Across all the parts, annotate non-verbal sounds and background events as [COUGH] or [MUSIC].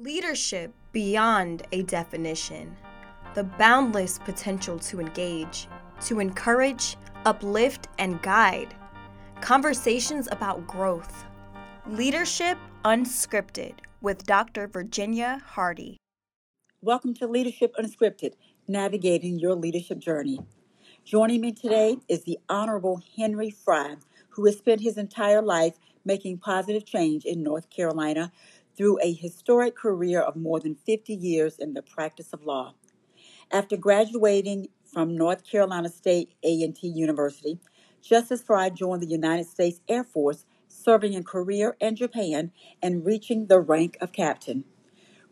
Leadership beyond a definition. The boundless potential to engage, to encourage, uplift, and guide. Conversations about growth. Leadership Unscripted with Dr. Virginia Hardy. Welcome to Leadership Unscripted, navigating your leadership journey. Joining me today is the Honorable Henry Frye, who has spent his entire life making positive change in North Carolina through a historic career of more than 50 years in the practice of law. After graduating from North Carolina State A&T University, Justice Frye joined the United States Air Force, serving in Korea and Japan and reaching the rank of captain.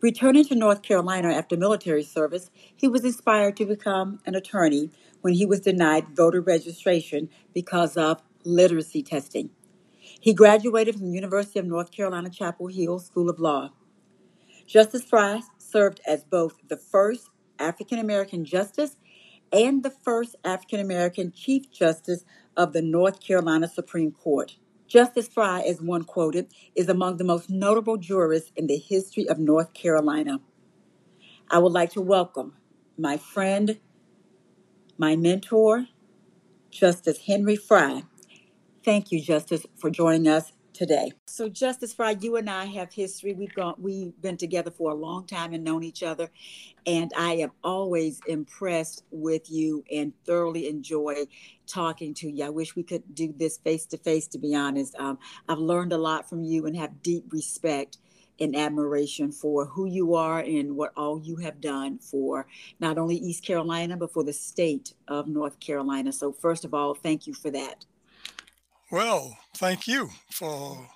Returning to North Carolina after military service, he was inspired to become an attorney when he was denied voter registration because of literacy testing. He graduated from the University of North Carolina Chapel Hill School of Law. Justice Frye served as both the first African American justice and the first African American Chief Justice of the North Carolina Supreme Court. Justice Frye, as one quoted, is among the most notable jurists in the history of North Carolina. I would like to welcome my friend, my mentor, Justice Henry Frye, Thank you, Justice, for joining us today. So, Justice Frye, you and I have history. We've gone, we've been together for a long time and known each other, and I am always impressed with you and thoroughly enjoy talking to you. I wish we could do this face to face. To be honest, um, I've learned a lot from you and have deep respect and admiration for who you are and what all you have done for not only East Carolina but for the state of North Carolina. So, first of all, thank you for that. Well, thank you for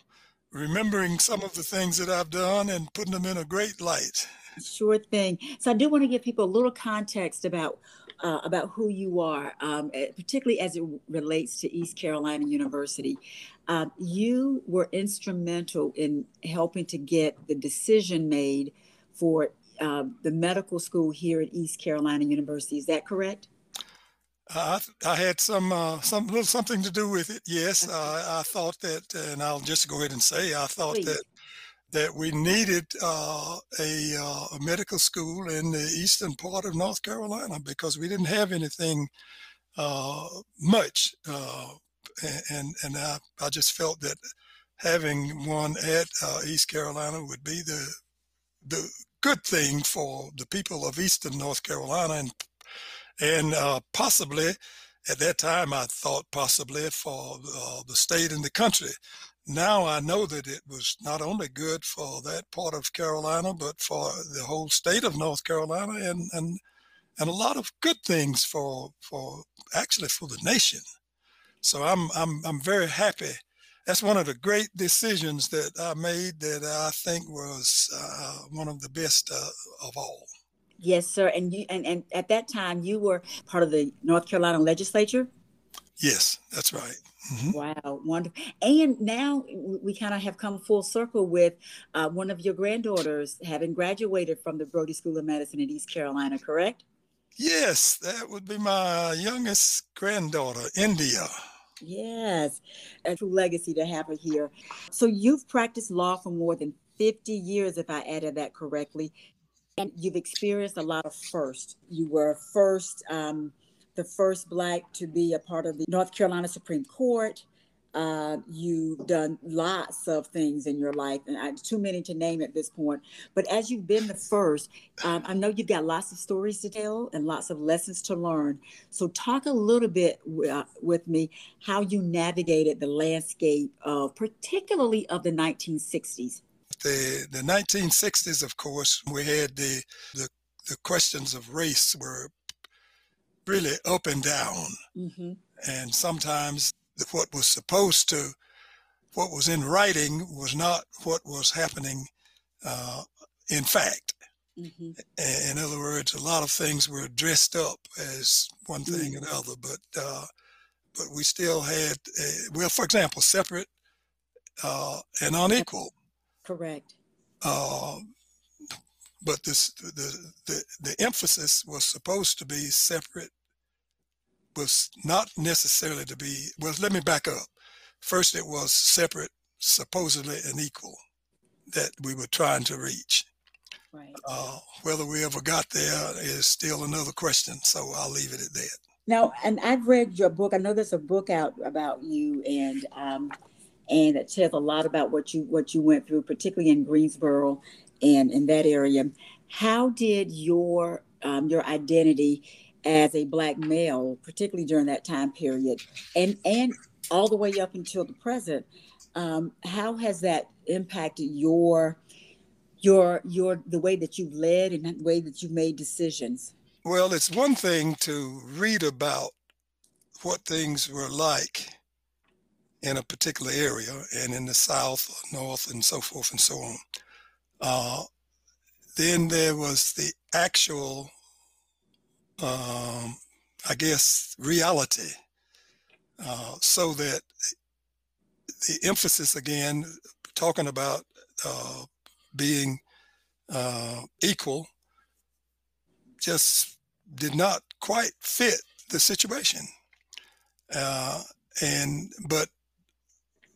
remembering some of the things that I've done and putting them in a great light. Sure thing. So I do want to give people a little context about uh, about who you are, um, eh, particularly as it relates to East Carolina University. Uh, you were instrumental in helping to get the decision made for uh, the medical school here at East Carolina University. Is that correct? I, I had some uh, some little something to do with it. Yes, uh, I thought that, and I'll just go ahead and say I thought Please. that that we needed uh, a, uh, a, medical school in the eastern part of North Carolina because we didn't have anything uh, much, uh, and and I, I just felt that having one at East Carolina would be the the good thing for the people of eastern North Carolina and and uh, possibly at that time I thought possibly for uh, the state and the country. Now I know that it was not only good for that part of Carolina, but for the whole state of North Carolina, and and and a lot of good things for for actually for the nation. So I'm I'm I'm very happy. That's one of the great decisions that I made that I think was uh, one of the best uh, of all. Yes, sir. And you and, and at that time you were part of the North Carolina legislature? Yes, that's right. Mm-hmm. Wow, wonderful. And now we kind of have come full circle with uh, one of your granddaughters having graduated from the Brody School of Medicine in East Carolina, correct? Yes, that would be my youngest granddaughter, India. Yes, a true legacy to have her here. So you've practiced law for more than 50 years, if I added that correctly and you've experienced a lot of first. You were first, um, the first black to be a part of the North Carolina Supreme Court. Uh, you've done lots of things in your life, and I, too many to name at this point. But as you've been the first, um, I know you've got lots of stories to tell and lots of lessons to learn. So, talk a little bit w- uh, with me how you navigated the landscape of, particularly of the 1960s the the 1960s, of course, we had the the, the questions of race were really up and down, mm-hmm. and sometimes what was supposed to what was in writing was not what was happening uh, in fact. Mm-hmm. In other words, a lot of things were dressed up as one thing mm-hmm. another, but uh, but we still had, a, well, for example, separate uh, and unequal. Correct. Uh, but this the, the the emphasis was supposed to be separate was not necessarily to be well let me back up first it was separate supposedly and equal that we were trying to reach Uh, whether we ever got there is still another question. So I'll leave it at that. Now, and I've read your book. I know there's a book out about you, and um, and it tells a lot about what you what you went through, particularly in Greensboro and in that area. How did your um, your identity as a black male, particularly during that time period, and and all the way up until the present, um, how has that impacted your your your the way that you've led and the way that you've made decisions? Well, it's one thing to read about what things were like in a particular area and in the south or north and so forth and so on. Uh, then there was the actual, um, I guess, reality. Uh, so that the emphasis again, talking about uh, being uh, equal, just did not quite fit the situation. Uh, and but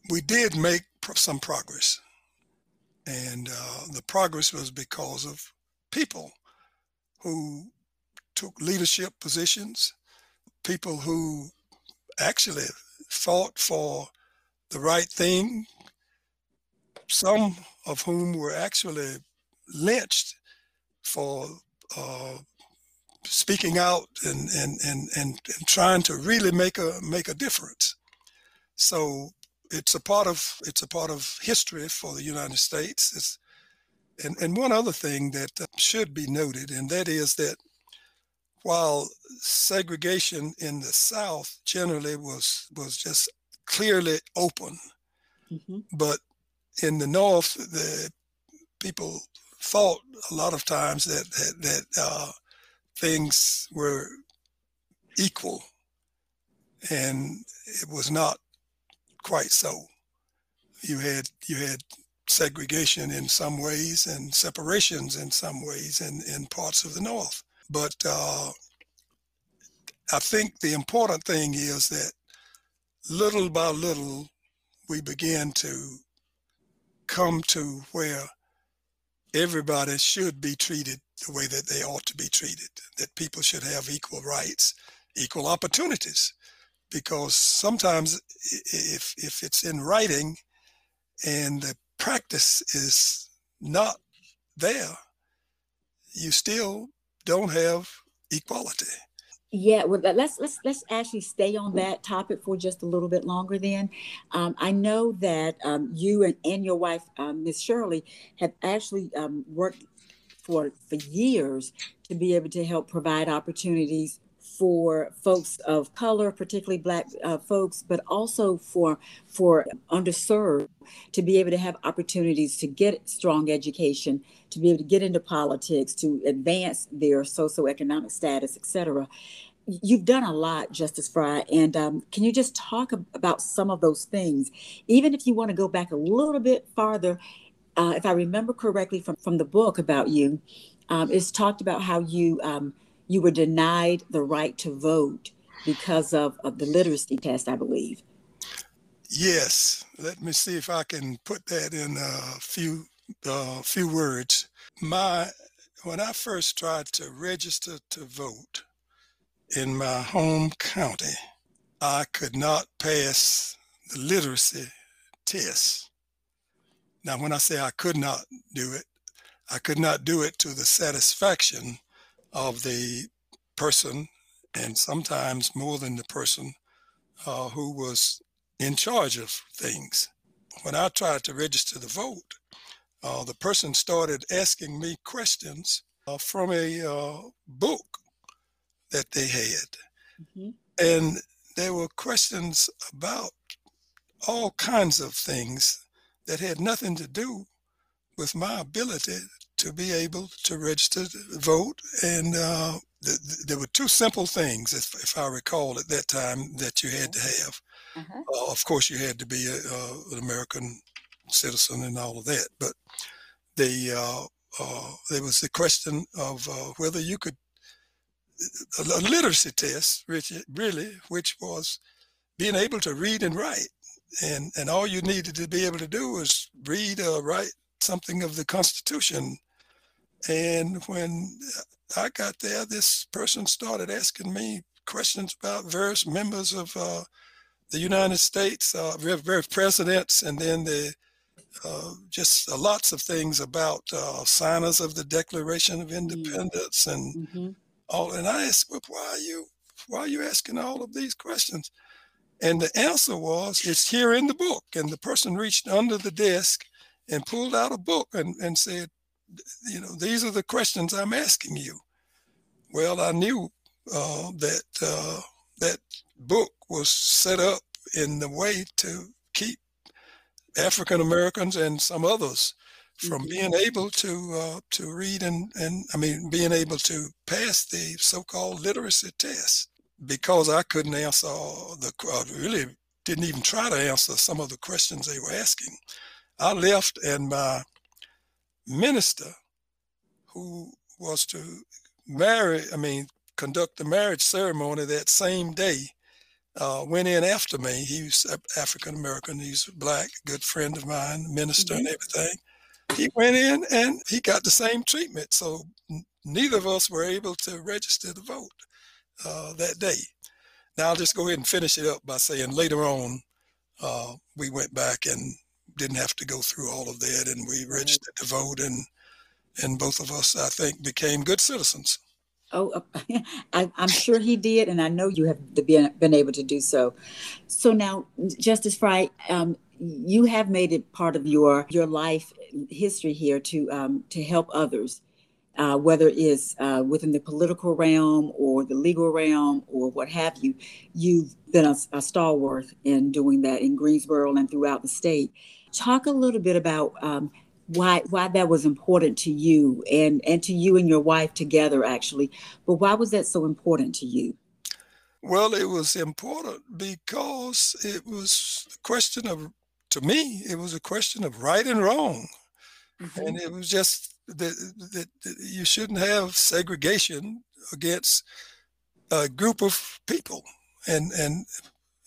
we did make some progress, and uh, the progress was because of people who took leadership positions, people who actually fought for the right thing, some of whom were actually lynched for uh, speaking out and, and, and, and, and trying to really make a make a difference. So it's a part of it's a part of history for the United States. It's, and and one other thing that uh, should be noted, and that is that while segregation in the South generally was was just clearly open, mm-hmm. but in the North, the people thought a lot of times that that, that uh, things were equal, and it was not quite so. You had you had segregation in some ways and separations in some ways in, in parts of the North. But uh, I think the important thing is that little by little we begin to come to where everybody should be treated the way that they ought to be treated, that people should have equal rights, equal opportunities. Because sometimes if, if it's in writing and the practice is not there, you still don't have equality. Yeah, well, let's let's let's actually stay on that topic for just a little bit longer. Then, um, I know that um, you and, and your wife, um, Miss Shirley, have actually um, worked for for years to be able to help provide opportunities for folks of color, particularly Black uh, folks, but also for for underserved to be able to have opportunities to get strong education, to be able to get into politics, to advance their socioeconomic status, et cetera. You've done a lot, Justice Frye, and um, can you just talk about some of those things? Even if you want to go back a little bit farther, uh, if I remember correctly from, from the book about you, um, it's talked about how you um, you were denied the right to vote because of, of the literacy test, I believe. Yes, let me see if I can put that in a few uh, few words. My when I first tried to register to vote in my home county, I could not pass the literacy test. Now, when I say I could not do it, I could not do it to the satisfaction of the person, and sometimes more than the person uh, who was in charge of things. When I tried to register the vote, uh, the person started asking me questions uh, from a uh, book that they had. Mm-hmm. And there were questions about all kinds of things that had nothing to do with my ability to be able to register to vote. And uh, th- th- there were two simple things, if, if, I recall at that time, that you had to have. Uh-huh. Uh, of course, you had to be a, uh, an American citizen and all of that. But the uh, uh there was the question of uh, whether you could a, a literacy test, which really, which was being able to read and write, and and all you needed to be able to do was read or write something of the Constitution And when I got there, this person started asking me questions about various members of uh, the United States, uh, various presidents, and then the uh, just uh, lots of things about uh, signers of the Declaration of mm-hmm. Independence and mm-hmm. all. And I asked, well, why are you why are you asking all of these questions? And the answer was, it's here in the book. And the person reached under the desk and pulled out a book and, and said, you know, these are the questions I'm asking you. Well, I knew uh, that uh, that book was set up in the way to keep African Americans and some others from mm-hmm. being able to uh, to read and and I mean being able to pass the so-called literacy test because I couldn't answer the uh, really didn't even try to answer some of the questions they were asking. I left and my minister, who was to marry, I mean, conduct the marriage ceremony that same day, uh, went in after me. He was African American. He's black, good friend of mine, minister mm-hmm. and everything. He went in and he got the same treatment. So neither of us were able to register to vote uh, that day. Now I'll just go ahead and finish it up by saying later on uh, we went back and didn't have to go through all of that, and we registered to vote, and and both of us I think became good citizens. Oh, uh, [LAUGHS] I, am sure he did, and I know you have been, been able to do so. So now, Justice Frye, um, you have made it part of your your life history here to um, to help others, uh, whether it's uh, within the political realm or the legal realm or what have you. You've been a, a stalwart in doing that in Greensboro and throughout the state. Talk a little bit about um, why why that was important to you and and to you and your wife together actually. But why was that so important to you? Well it was important because it was a question of to me it was a question of right and wrong. Mm-hmm. and it was just that, that, that you shouldn't have segregation against a group of people. And and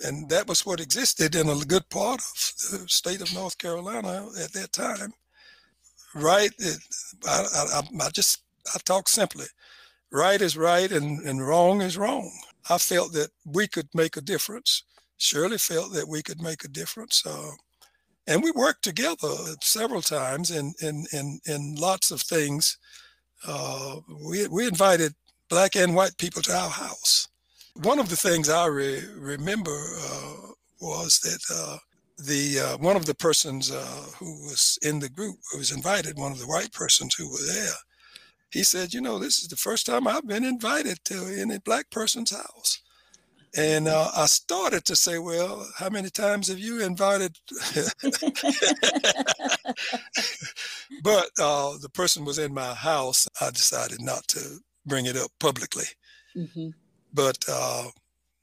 and that was what existed in a good part of the state of North Carolina at that time. Right I, I, I, just i talk simply. Right is right and, and wrong is wrong. I felt that we could make a difference. Shirley felt that we could make a difference uh, and we worked together several times in in in, in lots of things. Uh, we, we invited black and white people to our house one of the things i re- remember uh, was that uh, the uh, one of the persons uh, who was in the group was invited, one of the white persons who were there, he said, "You know, this is the first time I've been invited to any black person's house." And uh, I started to say, "Well, how many times have you invited?" [LAUGHS] but uh, the person was in my house. I decided not to bring it up publicly. Mm-hmm. But uh,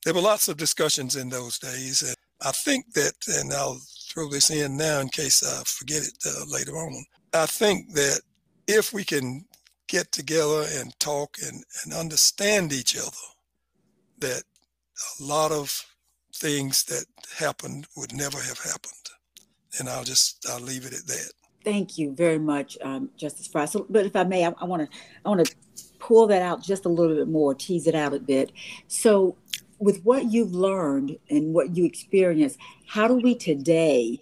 there were lots of discussions in those days, and I think that, and I'll throw this in now in case I forget it uh, later on. I think that if we can get together and talk and, and understand each other, that a lot of things that happened would never have happened. And I'll just I'll leave it at that. Thank you very much, um, Justice Frye. So, but if I may, I want to I want to pull that out just a little bit more, tease it out a bit. So with what you've learned and what you experienced, how do we today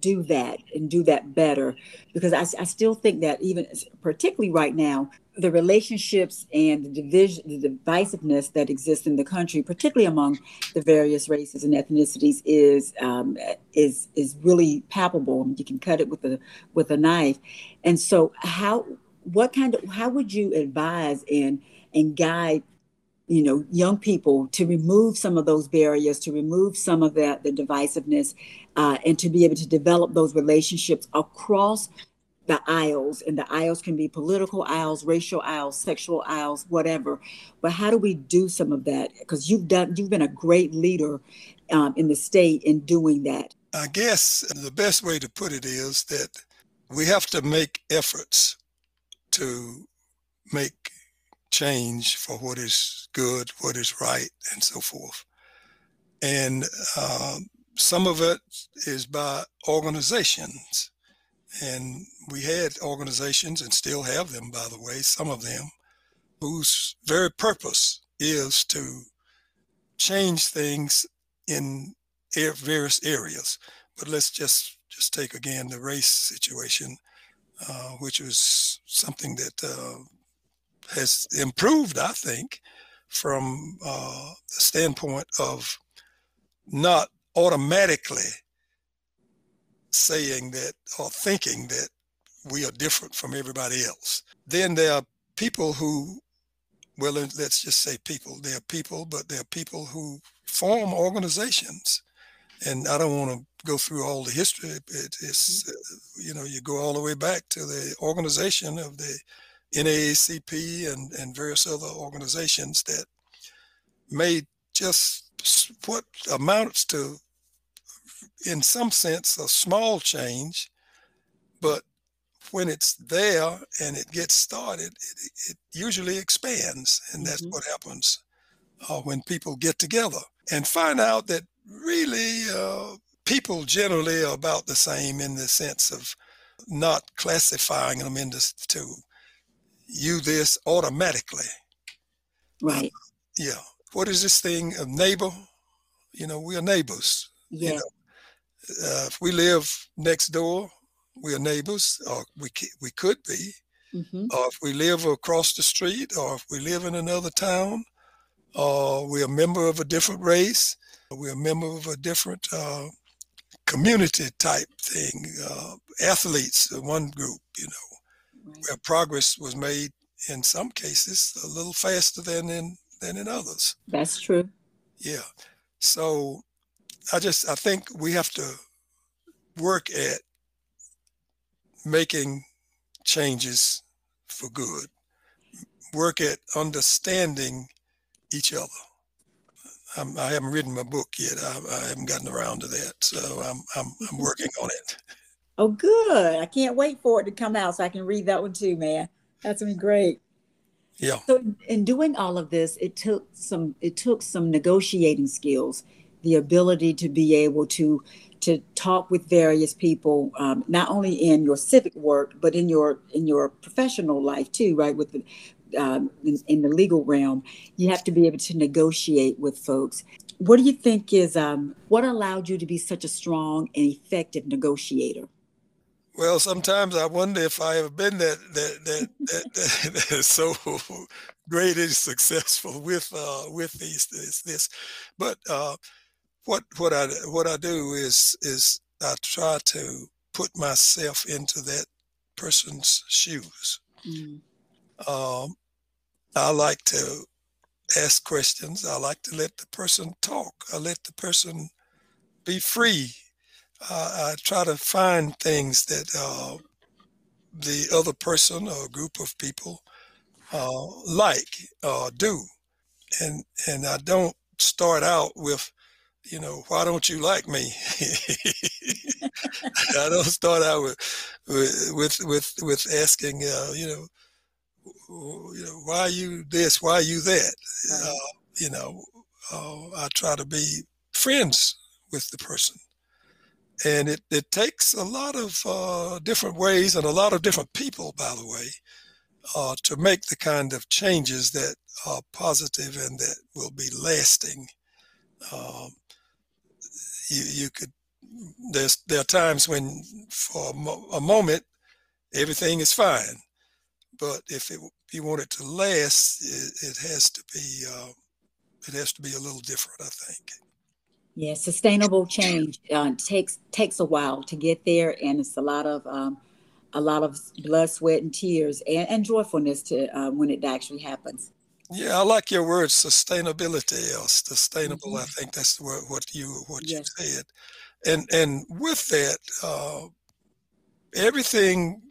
do that and do that better? Because I, I still think that even particularly right now, the relationships and the division, the divisiveness that exists in the country, particularly among the various races and ethnicities, is um, is is really palpable. You can cut it with a with a knife. And so, how what kind of how would you advise and and guide you know young people to remove some of those barriers to remove some of that the divisiveness uh, and to be able to develop those relationships across the aisles? And the aisles can be political aisles racial aisles sexual aisles whatever. But how do we do some of that? Because you've done you've been a great leader um, in the state in doing that. I guess the best way to put it is that we have to make efforts to make change for what is good, what is right, and so forth. And uh, some of it is by organizations. And we had organizations and still have them, by the way, some of them, whose very purpose is to change things in various areas. But let's just just take again the race situation, uh, which was something that uh, has improved, I think, from uh, the standpoint of not automatically saying that or thinking that we are different from everybody else. Then there are people who, well, let's just say people. There are people, but there are people who form organizations. And I don't want to go through all the history. It, it's, mm-hmm. uh, you know, you go all the way back to the organization of the NAACP and, and various other organizations that made just what amounts to, in some sense, a small change, but when it's there and it gets started, it, it usually expands, and that's mm-hmm. what happens uh, when people get together and find out that really uh, people generally are about the same in the sense of not classifying them into two you this automatically. Right. Uh, yeah. What is this thing of neighbor? You know, we are neighbors. Yeah. You know, uh, if we live next door, we are neighbors, or we we could be. Mm-hmm. Or if we live across the street, or if we live in another town, or we're a member of a different race, we're a member of a different uh, community type thing. Uh, athletes, one group, you know, where progress was made in some cases a little faster than in than in others. That's true. Yeah. So I just I think we have to work at making changes for good. Work at understanding each other. I'm, I have not written my book yet. I, I, haven't gotten around to that, so I'm I'm, I'm mm-hmm. working on it. Oh, good. I can't wait for it to come out so I can read that one too, man. That's gonna be great. Yeah. So in doing all of this, it took some it took some negotiating skills, the ability to be able to to talk with various people, um, not only in your civic work but in your in your professional life too, right? With the um, in, in, the legal realm, you have to be able to negotiate with folks. What do you think is um, what allowed you to be such a strong and effective negotiator? Well, sometimes I wonder if I have been that that that that, [LAUGHS] that, that is so great and successful with uh, with these this this. But uh, what what I what I do is is I try to put myself into that person's shoes. Mm. Um, I like to ask questions. I like to let the person talk. I let the person be free uh, I try to find things that uh, the other person or group of people uh, like or do, and and I don't start out with, you know, why don't you like me? [LAUGHS] I don't start out with with with with asking, uh, you know, you know, why you this, why you that. Uh, you know, uh, I try to be friends with the person and it, it takes a lot of uh, different ways and a lot of different people, by the way, uh, to make the kind of changes that are positive and that will be lasting. Um, you, you could there's there are times when for a, mo- a moment everything is fine, but if it, you want it to last, it, it has to be uh, it has to be a little different, I think. Yeah, sustainable change uh, takes takes a while to get there, and it's a lot of um, a lot of blood, sweat, and tears, and, and joyfulness to uh, when it actually happens. Yeah, I like your word sustainability or sustainable. Mm-hmm. I think that's the word what you what yes. you said, and and with that, uh, everything.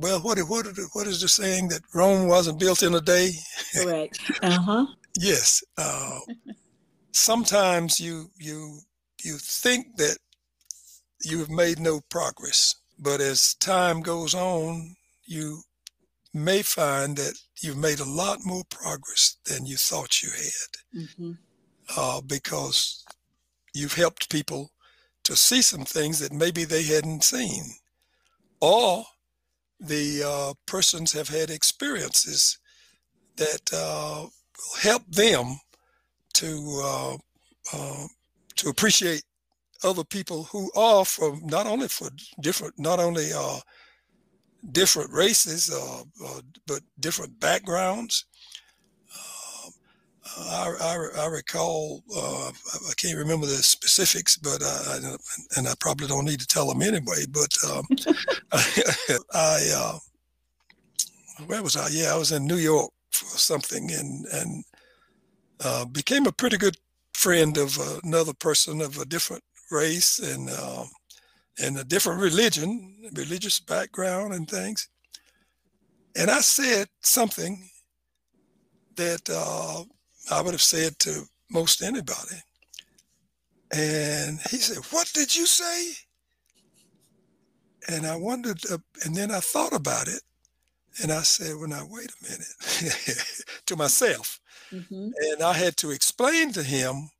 Well, what what what is the saying that Rome wasn't built in a day? Correct. [LAUGHS] Uh huh. yes. Uh, sometimes you you you think that you have made no progress, but as time goes on, you may find that you've made a lot more progress than you thought you had, mm-hmm. uh, because you've helped people to see some things that maybe they hadn't seen, or the uh, persons have had experiences that uh, help them to uh, uh, to appreciate other people who are from not only for different not only uh, different races uh, uh, but different backgrounds. Um, I, I, I, recall uh, I can't remember the specifics, but I, and I probably don't need to tell them anyway. But um, [LAUGHS] I uh, where was I? Yeah, I was in New York for something, and and uh, became a pretty good friend of another person of a different race and um, and a different religion, religious background, and things. And I said something that uh, I would have said to most anybody. And he said, What did you say? And I wondered, uh, and then I thought about it. And I said, Well, now, wait a minute [LAUGHS] to myself. Mm-hmm. And I had to explain to him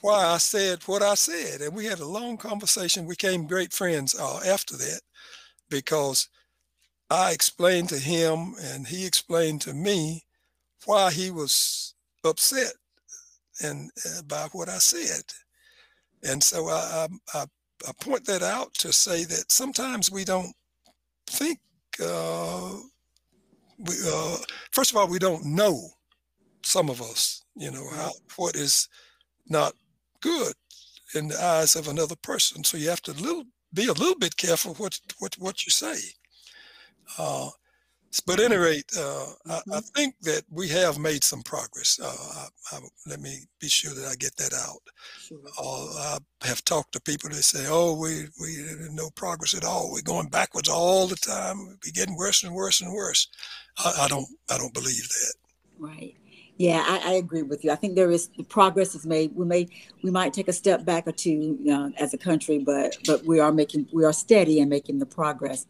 why I said what I said. And we had a long conversation. We became great friends uh, after that because I explained to him and he explained to me why he was upset and uh, by what I said. And so I, I, I, point that out to say that sometimes we don't think, uh, we, uh, first of all, we don't know some of us, you know, how, what is not good in the eyes of another person. So you have to little be a little bit careful what what what you say. Uh, but at any rate, uh, mm-hmm. I, I, mm-hmm. think that we have made some progress. Uh, I, I, let me be sure that I get that out. Sure. Uh, I have talked to people that say, "Oh, we we no progress at all. We're going backwards all the time. We're getting worse and worse and worse." I, I don't I don't believe that. Right. Yeah, I, I, agree with you. I think there is progress is made. We may we might take a step back or two uh, as a country, but but we are making we are steady and making the progress.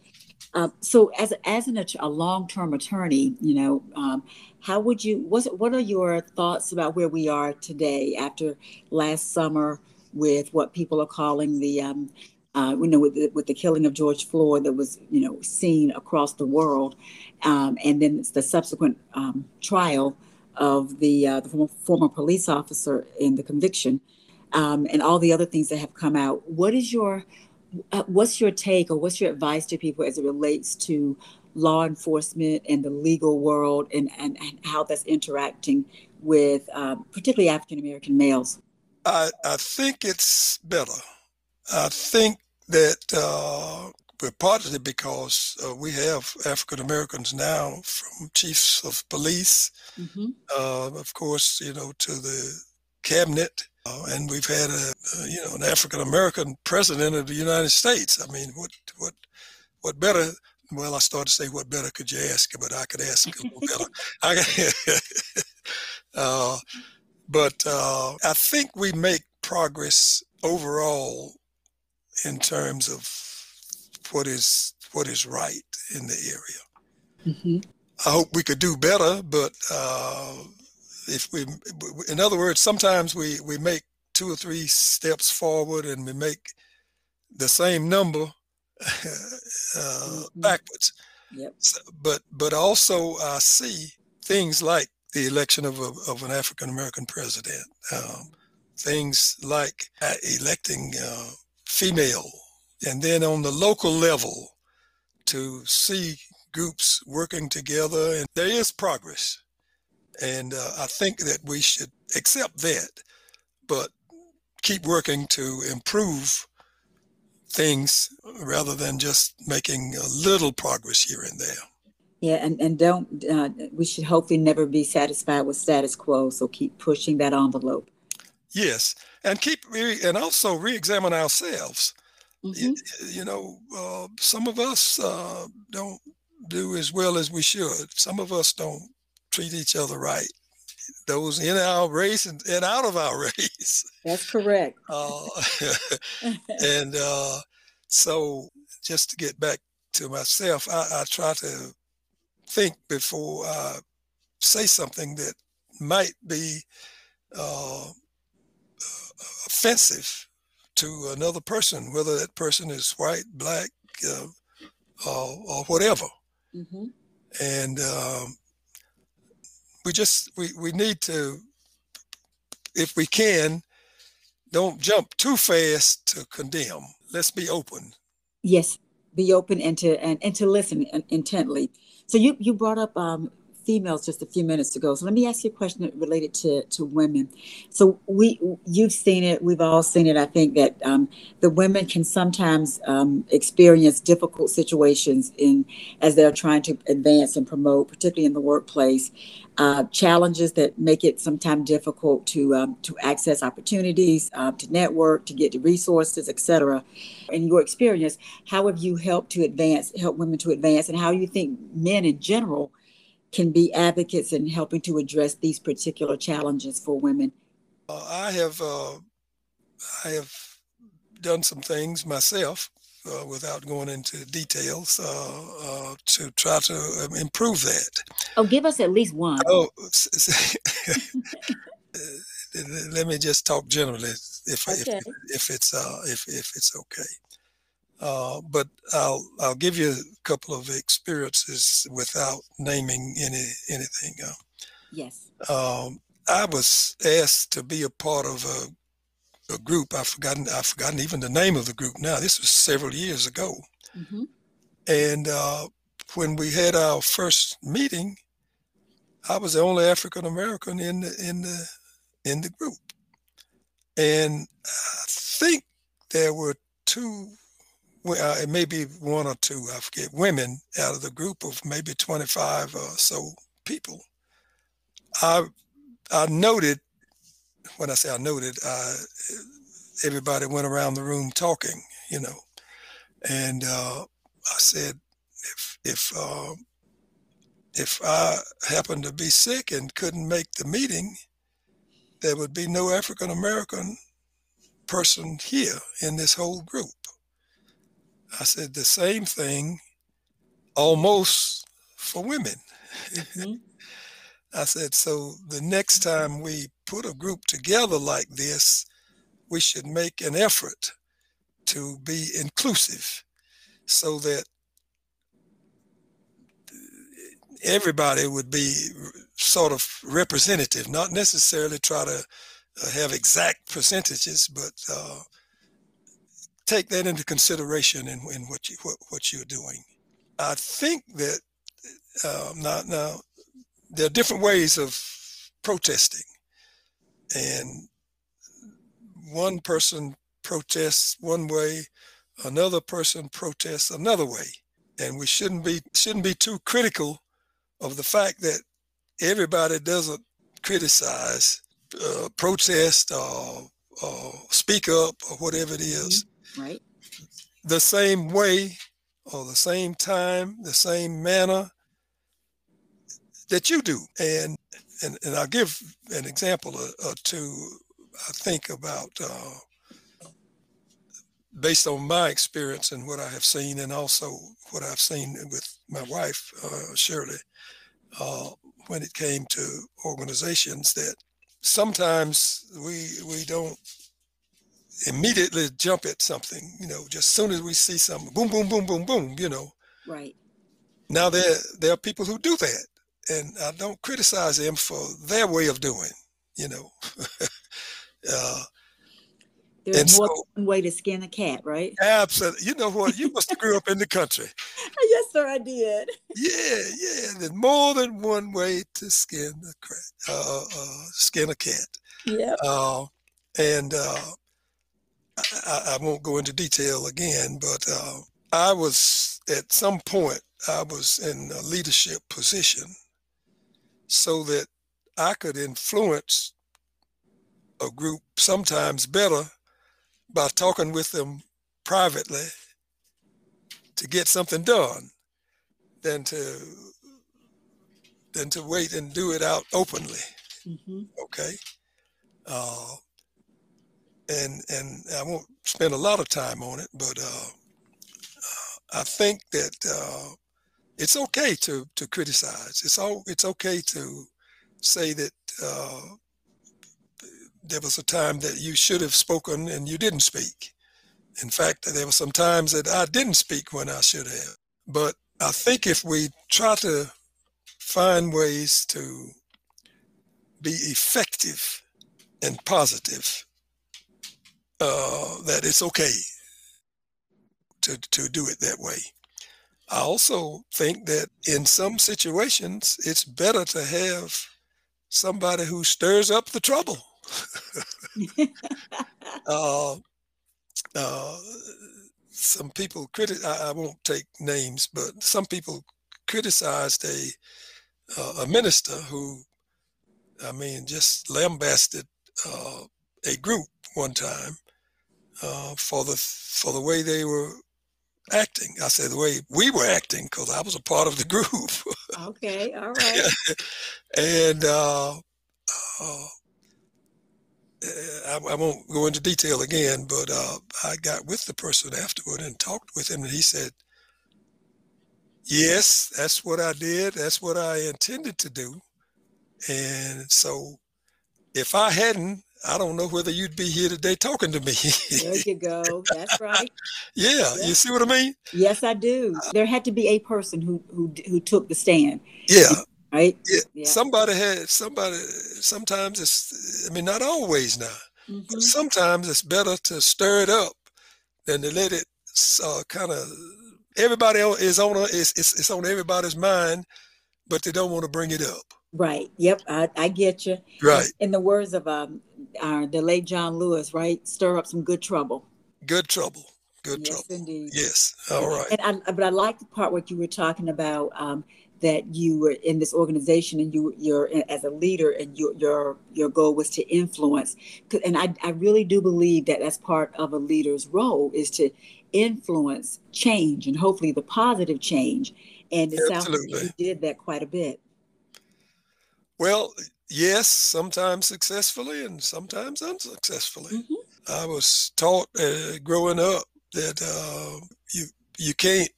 Uh, so as as an, a long term attorney, you know, um, how would you? What what are your thoughts about where we are today after last summer with what people are calling the um, uh, you know, with the, with the killing of George Floyd that was, you know, seen across the world, um, and then the subsequent um, trial of the, uh, the former police officer in the conviction um, and all the other things that have come out. What is your uh, what's your take or what's your advice to people as it relates to law enforcement and the legal world and, and, and how that's interacting with um, particularly African American males? I, I think it's better. I think that uh, but partly because uh, we have African Americans now from chiefs of police, mm-hmm. uh, of course, you know, to the cabinet, uh, and we've had a, you know an African American president of the United States. I mean, what what what better? Well, I started to say, what better could you ask? But I could ask a little better. [LAUGHS] I, [LAUGHS] uh, but uh, I think we make progress overall in terms of what is what is right in the area. Mm-hmm. I hope we could do better, but uh, if we, in other words, sometimes we we make two or three steps forward and we make the same number [LAUGHS] uh, mm-hmm. backwards. Yep. So, but but also I see things like the election of a, of an African American president, um, things like uh, electing uh, female and then on the local level to see groups working together and there is progress. And uh, i think that we should accept that but keep working to improve things rather than just making a little progress here and there. Yeah and, and don't uh, we should hopefully never be satisfied with status quo so keep pushing that envelope. Yes and keep re- and also re-examine ourselves Mm-hmm. You, you, know, uh, some of us uh, don't do as well as we should. Some of us don't treat each other right. Those in our race and, and out of our [LAUGHS] race. That's correct. Uh, [LAUGHS] [LAUGHS] and uh, so, just to get back to myself, I, I try to think before I say something that might be uh, offensive to another person, whether that person is white, black, uh, or, or whatever. Mm-hmm. And um, we just we, we need to, if we can, don't jump too fast to condemn. Let's be open. Yes, be open and to and, and to listen intently. So you you brought up um, females just a few minutes ago. So let me ask you a question related to, to women. So we you've seen it, we've all seen it. I think that um, the women can sometimes um, experience difficult situations in as they're trying to advance and promote, particularly in the workplace. Uh, challenges that make it sometimes difficult to um, to access opportunities, uh, to network, to get the resources, etc. In your experience, how have you helped to advance, help women to advance, and how you think men in general can be advocates in helping to address these particular challenges for women? Uh, I have uh, I have done some things myself uh, without going into details uh, uh, to try to um, improve that. Oh, give us at least one. Oh, [LAUGHS] let me just talk generally, if okay. if, if it's uh, if if it's okay. Uh, but I'll I'll give you a couple of experiences without naming any anything. Uh, yes. Um, I was asked to be a part of a, a group. I've forgotten I've forgotten even the name of the group now. This was several years ago. Mm-hmm. And uh, when we had our first meeting, I was the only African American in the in the in the group, and I think there were two uh, it may be one or two, I forget, women out of the group of maybe 25 or so people. I I noted, when I say I noted, uh, everybody went around the room talking, you know, and uh, I said, if if uh, if I happened to be sick and couldn't make the meeting, there would be no African American person here in this whole group. I said the same thing almost for women. Mm-hmm. [LAUGHS] I said, so the next time we put a group together like this, we should make an effort to be inclusive so that everybody would be sort of representative, not necessarily try to uh, have exact percentages, but uh, take that into consideration in, in what you what, what you're doing. I think that um, now, now there are different ways of protesting, and one person protests one way, another person protests another way, and we shouldn't be shouldn't be too critical of the fact that everybody doesn't criticize, uh, protest, or, or speak up, or whatever it is. Right. The same way or the same time, the same manner that you do. And and, and I'll give an example or, two, I think about uh, based on my experience and what I have seen, and also what I've seen with my wife, uh, Shirley, uh, when it came to organizations that sometimes we we don't immediately jump at something, you know, just as soon as we see something, boom, boom, boom, boom, boom, you know. Right. Now there there are people who do that, and I don't criticize them for their way of doing, you know. [LAUGHS] uh, There's more so, than one way to skin a cat, right? Absolutely. You know what? You must have grew up in the country. [LAUGHS] yes, sir, I did. [LAUGHS] Yeah, yeah. There's more than one way to skin a cat. Uh, uh, skin a cat. Yeah. Uh, and uh, I, I, won't go into detail again, but uh, I was at some point I was in a leadership position so that I could influence a group sometimes better by talking with them privately to get something done than to than to wait and do it out openly. Mm-hmm. Okay. Uh, and and I won't spend a lot of time on it, but uh, uh, I think that uh, it's okay to to criticize. It's all it's okay to say that uh, there was a time that you should have spoken and you didn't speak. In fact, there were some times that I didn't speak when I should have. But I think if we try to find ways to be effective and positive, uh, that it's okay to, to do it that way. I also think that in some situations, it's better to have somebody who stirs up the trouble. [LAUGHS] [LAUGHS] uh, uh, some people criti- I, I, won't take names, but some people criticized a uh, a minister who, I mean, just lambasted uh, a group one time uh, for the for the way they were acting. I said the way we were acting because I was a part of the [LAUGHS] group. okay, all [LAUGHS] right. and uh, uh, I, I, won't go into detail again, but uh, I got with the person afterward and talked with him, and he said, "Yes, that's what I did. That's what I intended to do." And so, if I hadn't, I don't know whether you'd be here today talking to me. there you go. That's right. Yeah, [LAUGHS] yeah, you see what I mean? Yes, I do. There had to be a person who who who took the stand. Yeah. Right. Yeah. yeah. Somebody had somebody. Sometimes it's. I mean, not always now. Mm-hmm. But sometimes it's better to stir it up than to let it uh, kind of. Everybody is on a, it's, it's it's on everybody's mind, but they don't want to bring it up. Right. Yep. I, I get you. Right. In the words of um, our, the late John Lewis, right? Stir up some good trouble. Good trouble. Good yes, trouble. Indeed. Yes. All right. And I, but I like the part what you were talking about um, that you were in this organization and you you're as a leader and your your your goal was to influence. And I I really do believe that that's part of a leader's role is to influence change and hopefully the positive change. And it Absolutely. sounds like you did that quite a bit. Well, yes, sometimes successfully and sometimes unsuccessfully. Mm-hmm. I was taught uh, growing up that uh, you you can't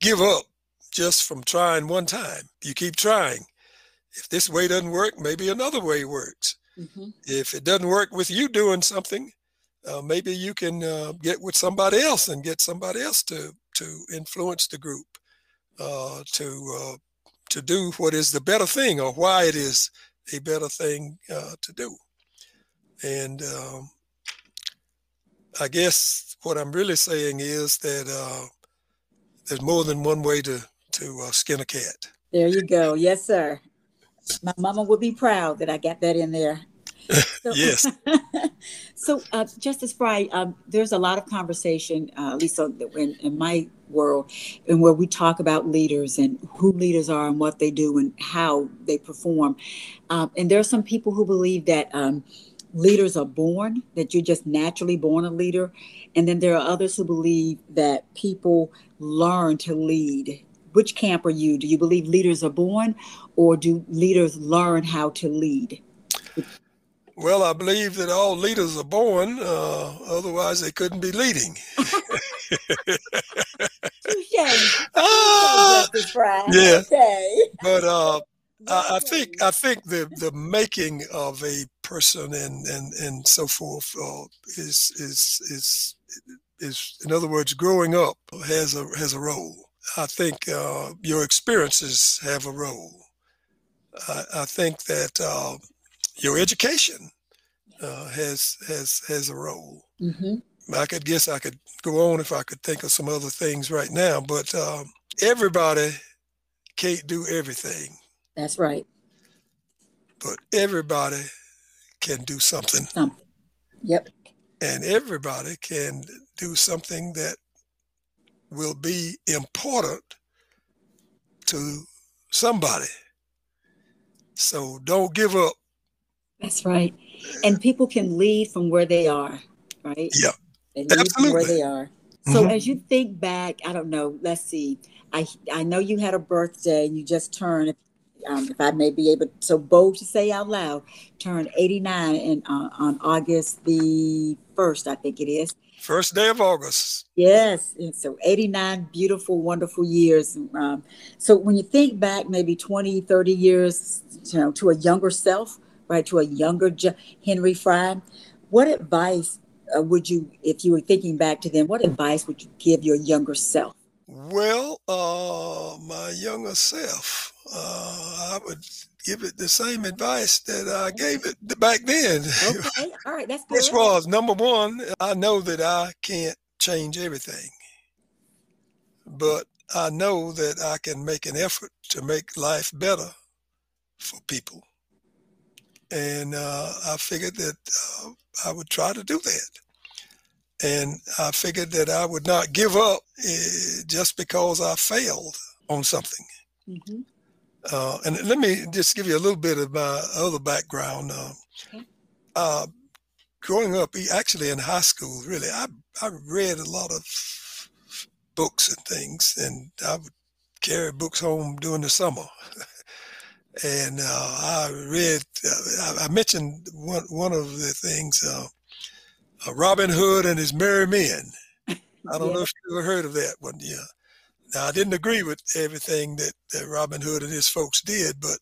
give up just from trying one time. You keep trying. If this way doesn't work, maybe another way works. Mm-hmm. If it doesn't work with you doing something, uh, maybe you can uh, get with somebody else and get somebody else to to influence the group uh, to uh, to do what is the better thing or why it is a better thing uh, to do. And um, I guess what I'm really saying is that uh, there's more than one way to to uh, skin a cat. There you go. Yes, sir. My mama would be proud that I got that in there. So, [LAUGHS] yes. [LAUGHS] so, uh, Justice Frye, um, there's a lot of conversation, uh, at least in, in my world, and where we talk about leaders and who leaders are and what they do and how they perform. Um, and there are some people who believe that um, leaders are born, that you're just naturally born a leader. And then there are others who believe that people learn to lead. Which camp are you? Do you believe leaders are born or do leaders learn how to lead? Well, I believe that all leaders are born, uh, otherwise they couldn't be leading. [LAUGHS] ah, yeah. Okay. But uh, I, I, think I think the, the making of a person and and, and so forth uh, is is is is in other words, growing up has a has a role. I think uh, your experiences have a role. I, I think that uh, your education uh, has has has a role. Mm-hmm. I could guess I could go on if I could think of some other things right now, but um, everybody can't do everything. That's right. But everybody can do something. Something. Yep. And everybody can do something that will be important to somebody. So don't give up that's right. And people can lead from where they are, right? Yeah. They lead Absolutely. from where they are. So mm-hmm. as you think back, I don't know, let's see. I I know you had a birthday and you just turned um, if I may be able so bold to say out loud, turned 89 in, uh, on August the 1st, I think it is. First day of August. Yes. And so 89 beautiful, wonderful years. Um, so when you think back maybe 20, 30 years, you know, to a younger self, right, to a younger Henry Frye, what advice uh, would you, if you were thinking back to them, what advice would you give your younger self? Well, uh, my younger self, uh, I would give it the same advice that I gave it back then. [LAUGHS] Okay, all right, that's good. This was number one. I know that I can't change everything, but I know that I can make an effort to make life better for people. And uh, I figured that uh, I would try to do that. And I figured that I would not give up uh, just because I failed on something. Mm-hmm. Uh, and let me just give you a little bit of my other background. Uh, okay. Uh, growing up, actually in high school, really, I, I read a lot of books and things, and I would carry books home during the summer. [LAUGHS] and uh, I read, uh, I mentioned one, one of the things, uh, uh Robin Hood and his Merry Men. I don't yeah. know if you ever heard of that one. Yeah. Now I didn't agree with everything that, that Robin Hood and his folks did, but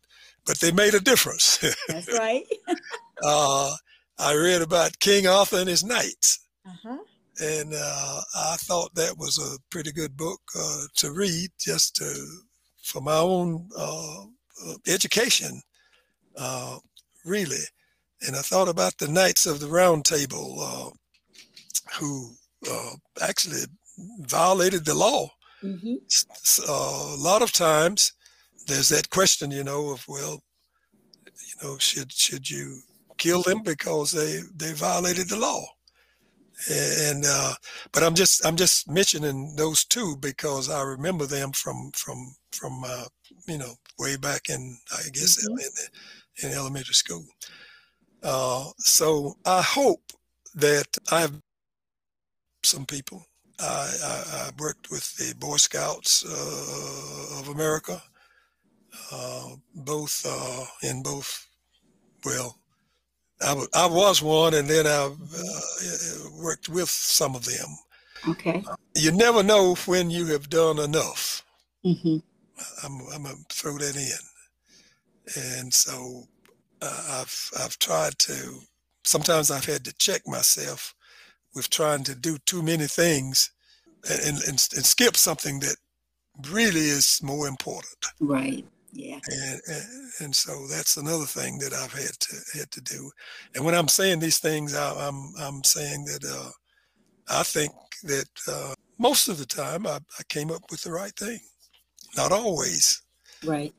but they made a difference. That's [LAUGHS] right. uh, I read about King Arthur and his knights. Uh-huh and uh, I thought that was a pretty good book uh, to read just to, for my own uh education, uh, really. And I thought about the Knights of the Round Table uh, who actually violated the law. Mm-hmm. a lot of times, there's that question, you know, of well, you know, should should you kill them because they they violated the law? And uh, but I'm just I'm just mentioning those two because I remember them from from from uh, you know way back in I guess mm-hmm. in, in, elementary school. Uh, so I hope that I have some people. I, I, I worked with the Boy Scouts uh, of America, uh, both uh, in both well I, I was one, and then I uh, worked with some of them. Okay. You never know when you have done enough. Mm-hmm. I'm, I'm gonna throw that in, and so uh, I've I've tried to. Sometimes I've had to check myself with trying to do too many things, and and, and skip something that really is more important. Right. Yeah. And, and, and so that's another thing that I've had to had to do. And when I'm saying these things, I, am I'm, I'm saying that uh, I think that uh, most of the time I, I came up with the right thing. Not always. Right.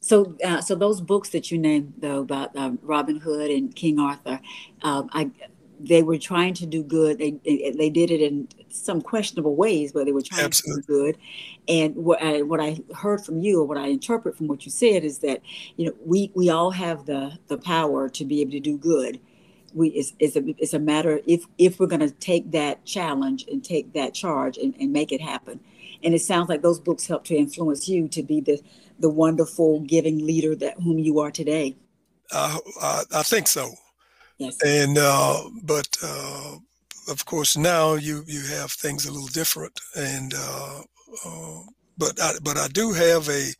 So, uh, so those books that you named, though, about um, Robin Hood and King Arthur, um, I they were trying to do good. They, they, they did it in some questionable ways, but they were trying Absolutely. to do good. And what I, what I heard from you, or what I interpret from what you said, is that you know we we all have the the power to be able to do good. We it's, it's a it's a matter if if we're going to take that challenge and take that charge and, and make it happen. And it sounds like those books helped to influence you to be the the wonderful giving leader that whom you are today. Uh, I, I think so. Yes. And uh, but uh, of course now you you have things a little different, and uh, uh, but I, but I do have a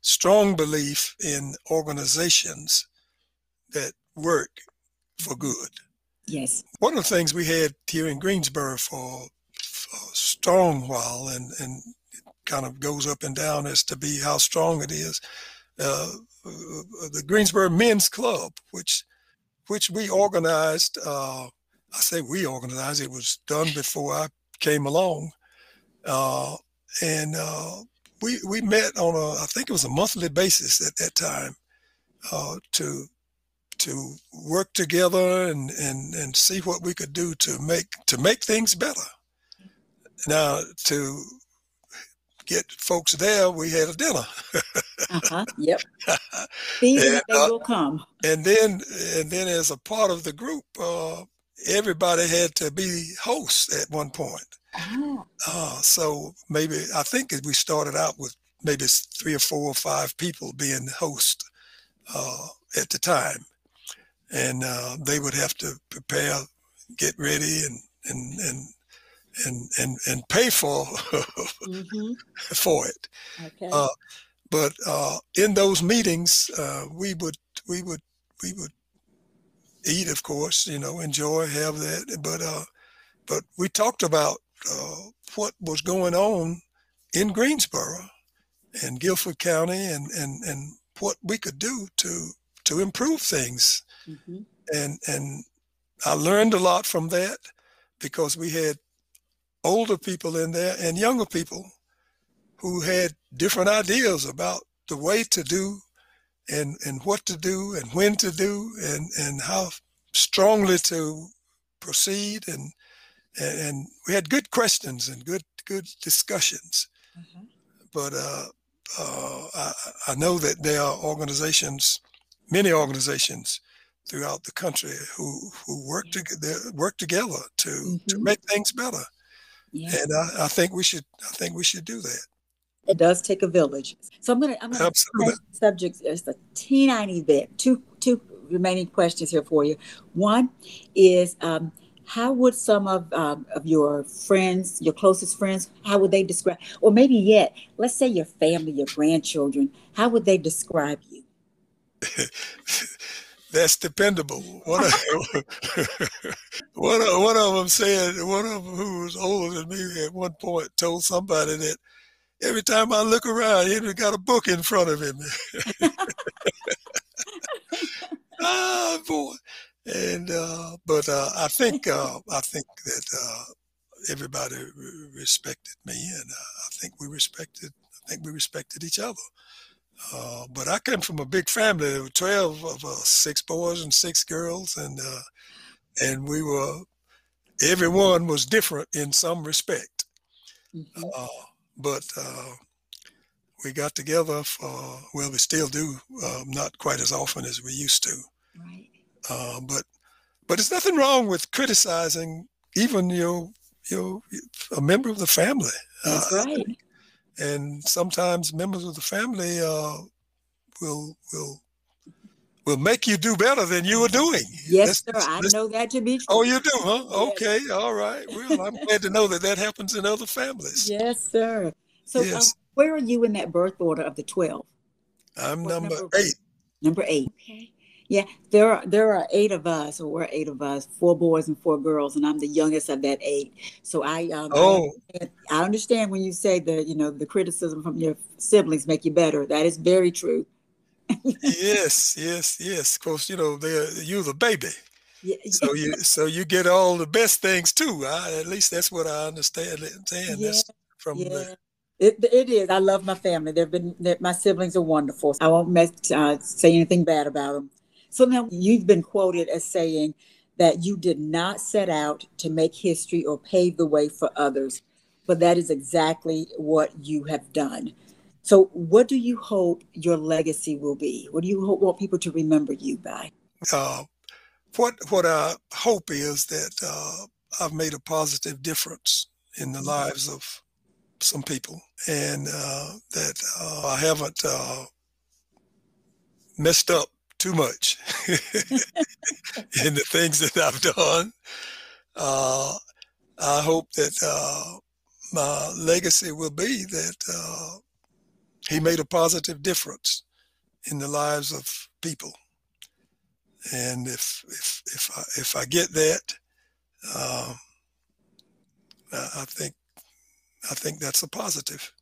strong belief in organizations that work for good. Yes. One of the things we had here in Greensboro for, for a strong while, and and it kind of goes up and down as to be how strong it is. Uh, uh the Greensboro Men's Club, which which we organized. Uh, I say we organized, it was done before I came along. Uh, and uh, we, we met on a, I think it was a monthly basis at that time uh, to to work together and, and, and see what we could do to make to make things better. Now to get folks there, we had a dinner. uh-huh. Yep. [LAUGHS] And, they uh, will come. And then, and then, as a part of the group, uh, everybody had to be hosts at one point. Oh. Uh, so maybe I think we started out with maybe three or four or five people being host uh, at the time, and uh, they would have to prepare, get ready, and and and and and and pay for mm-hmm. [LAUGHS] for it. Okay. Uh, but uh, in those meetings, uh, we would we would we would eat, of course, you know, enjoy, have that. But uh, but we talked about uh, what was going on in Greensboro and Guilford County and, and, and what we could do to to improve things. Mm-hmm. And and I learned a lot from that because we had older people in there and younger people who had different ideas about the way to do and and what to do and when to do and and how strongly to proceed and and, we had good questions and good good discussions mm-hmm. but uh, uh, I, I, know that there are organizations many organizations throughout the country who who work together work together to mm-hmm. to make things better yeah. and I, I think we should i think we should do that it does take a village. So I'm gonna I'm gonna Absolutely. subject just a teeny bit. Two two remaining questions here for you. One is um, how would some of um, of your friends, your closest friends, how would they describe, or maybe yet, let's say your family, your grandchildren, how would they describe you? [LAUGHS] That's dependable. One of, [LAUGHS] one, of, one of them said, one of them who was older than me at one point told somebody that every time I look around, Henry got a book in front of him. [LAUGHS] ah, boy. And uh, but uh, I think uh, I think that uh, everybody respected me, and uh, I think we respected I think we respected each other. Uh, but I came from a big family. There were twelve of us, six boys and six girls, and and we were everyone was different in some respect. Mm-hmm but uh, we got together for well, we still do, uh, not quite as often as we used to. Right. Uh, but but there's nothing wrong with criticizing even your your a member of the family. That's uh, right. And sometimes members of the family uh, will will will make you do better than you were doing. Yes, sir. I know that to be true. Oh, you do, huh? Yes. Okay, all right. Well, I'm glad to know that that happens in other families. Yes, sir. So, um, yes. Um, where are you in that birth order of the twelve? I'm number, number, eight. Number eight. Okay. Yeah, there are there are eight of us, or we're eight of us, four boys and four girls, and I'm the youngest of that eight. So I um, oh I, I understand when you say that you know the criticism from your siblings make you better. That is very true yes, yes, yes. Of course, you know they're you're the baby. Yeah. So you so you get all the best things too. I, at least that's what I understand. Saying yeah. that's from yeah. the it, it is. I love my family. They've been my siblings are wonderful. I won't mess, uh, say anything bad about them. So now you've been quoted as saying that you did not set out to make history or pave the way for others, but that is exactly what you have done. So, what do you hope your legacy will be? What do you hope, want people to remember you by? Uh, what what I hope is that uh, I've made a positive difference in the mm-hmm. lives of some people, and uh, that uh, I haven't uh, messed up too much [LAUGHS] in the things that I've done. Uh, I hope that my legacy will be that he made a positive difference in the lives of people. And if if if I, if I get that, um, I think I think that's a positive.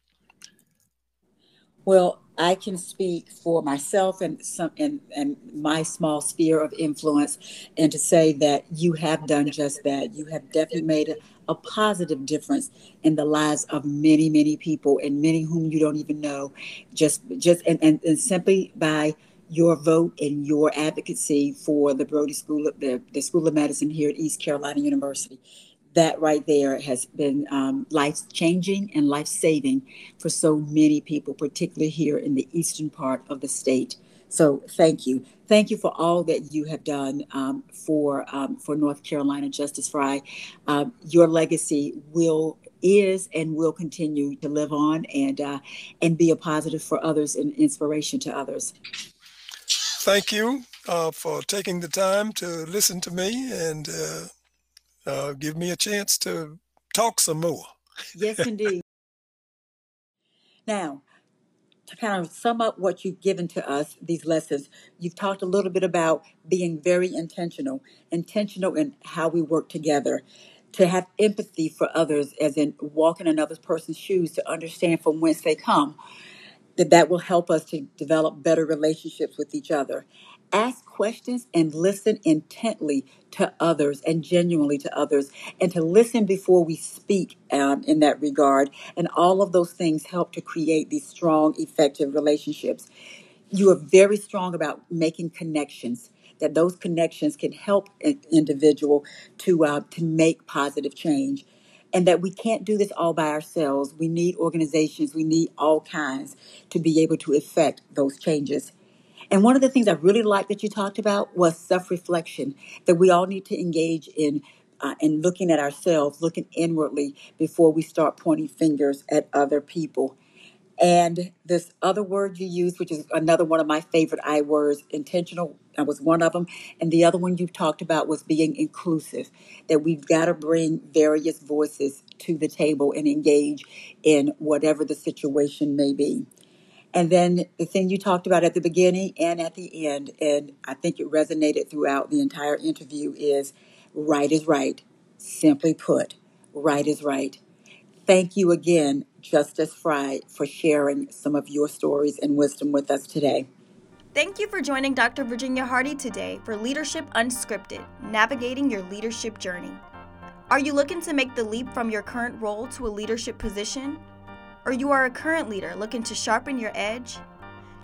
Well, I can speak for myself and some and, and my small sphere of influence and to say that you have done just that. You have definitely made a, a positive difference in the lives of many, many people and many whom you don't even know. Just just and, and, and simply by your vote and your advocacy for the Brody School of the, the School of Medicine here at East Carolina University that right there has been um, life changing and life saving for so many people, particularly here in the eastern part of the state. So thank you, thank you for all that you have done um, for um, for North Carolina Justice Frye. Um, your legacy will is and will continue to live on and uh, and be a positive for others and inspiration to others. Thank you uh, for taking the time to listen to me and. Uh give me a chance to talk some more. yes, [LAUGHS] indeed. Now, to kind of sum up what you've given to us, these lessons, you've talked a little bit about being very intentional, intentional in how we work together. to have empathy for others, as in walking another person's shoes to understand from whence they come, that that will help us to develop better relationships with each other. Ask questions and listen intently to others and genuinely to others, and to listen before we speak um, in that regard. And all of those things help to create these strong, effective relationships. You are very strong about making connections that those connections can help an individual to uh, to make positive change and that we can't do this all by ourselves we need organizations we need all kinds to be able to effect those changes and one of the things i really liked that you talked about was self-reflection that we all need to engage in uh, in looking at ourselves looking inwardly before we start pointing fingers at other people and this other word you used, which is another one of my favorite I words, intentional, that was one of them. And the other one you talked about was being inclusive, that we've got to bring various voices to the table and engage in whatever the situation may be. And then the thing you talked about at the beginning and at the end, and I think it resonated throughout the entire interview, is right is right. Simply put, right is right. Thank you again, Justice Frye, for sharing some of your stories and wisdom with us today. Thank you for joining Dr. Virginia Hardy today for Leadership Unscripted Navigating Your Leadership Journey. Are you looking to make the leap from your current role to a leadership position? Or you are a current leader looking to sharpen your edge?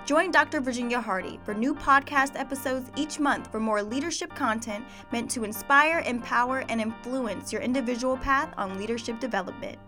Join Dr. Virginia Hardy for new podcast episodes each month for more leadership content meant to inspire, empower, and influence your individual path on leadership development.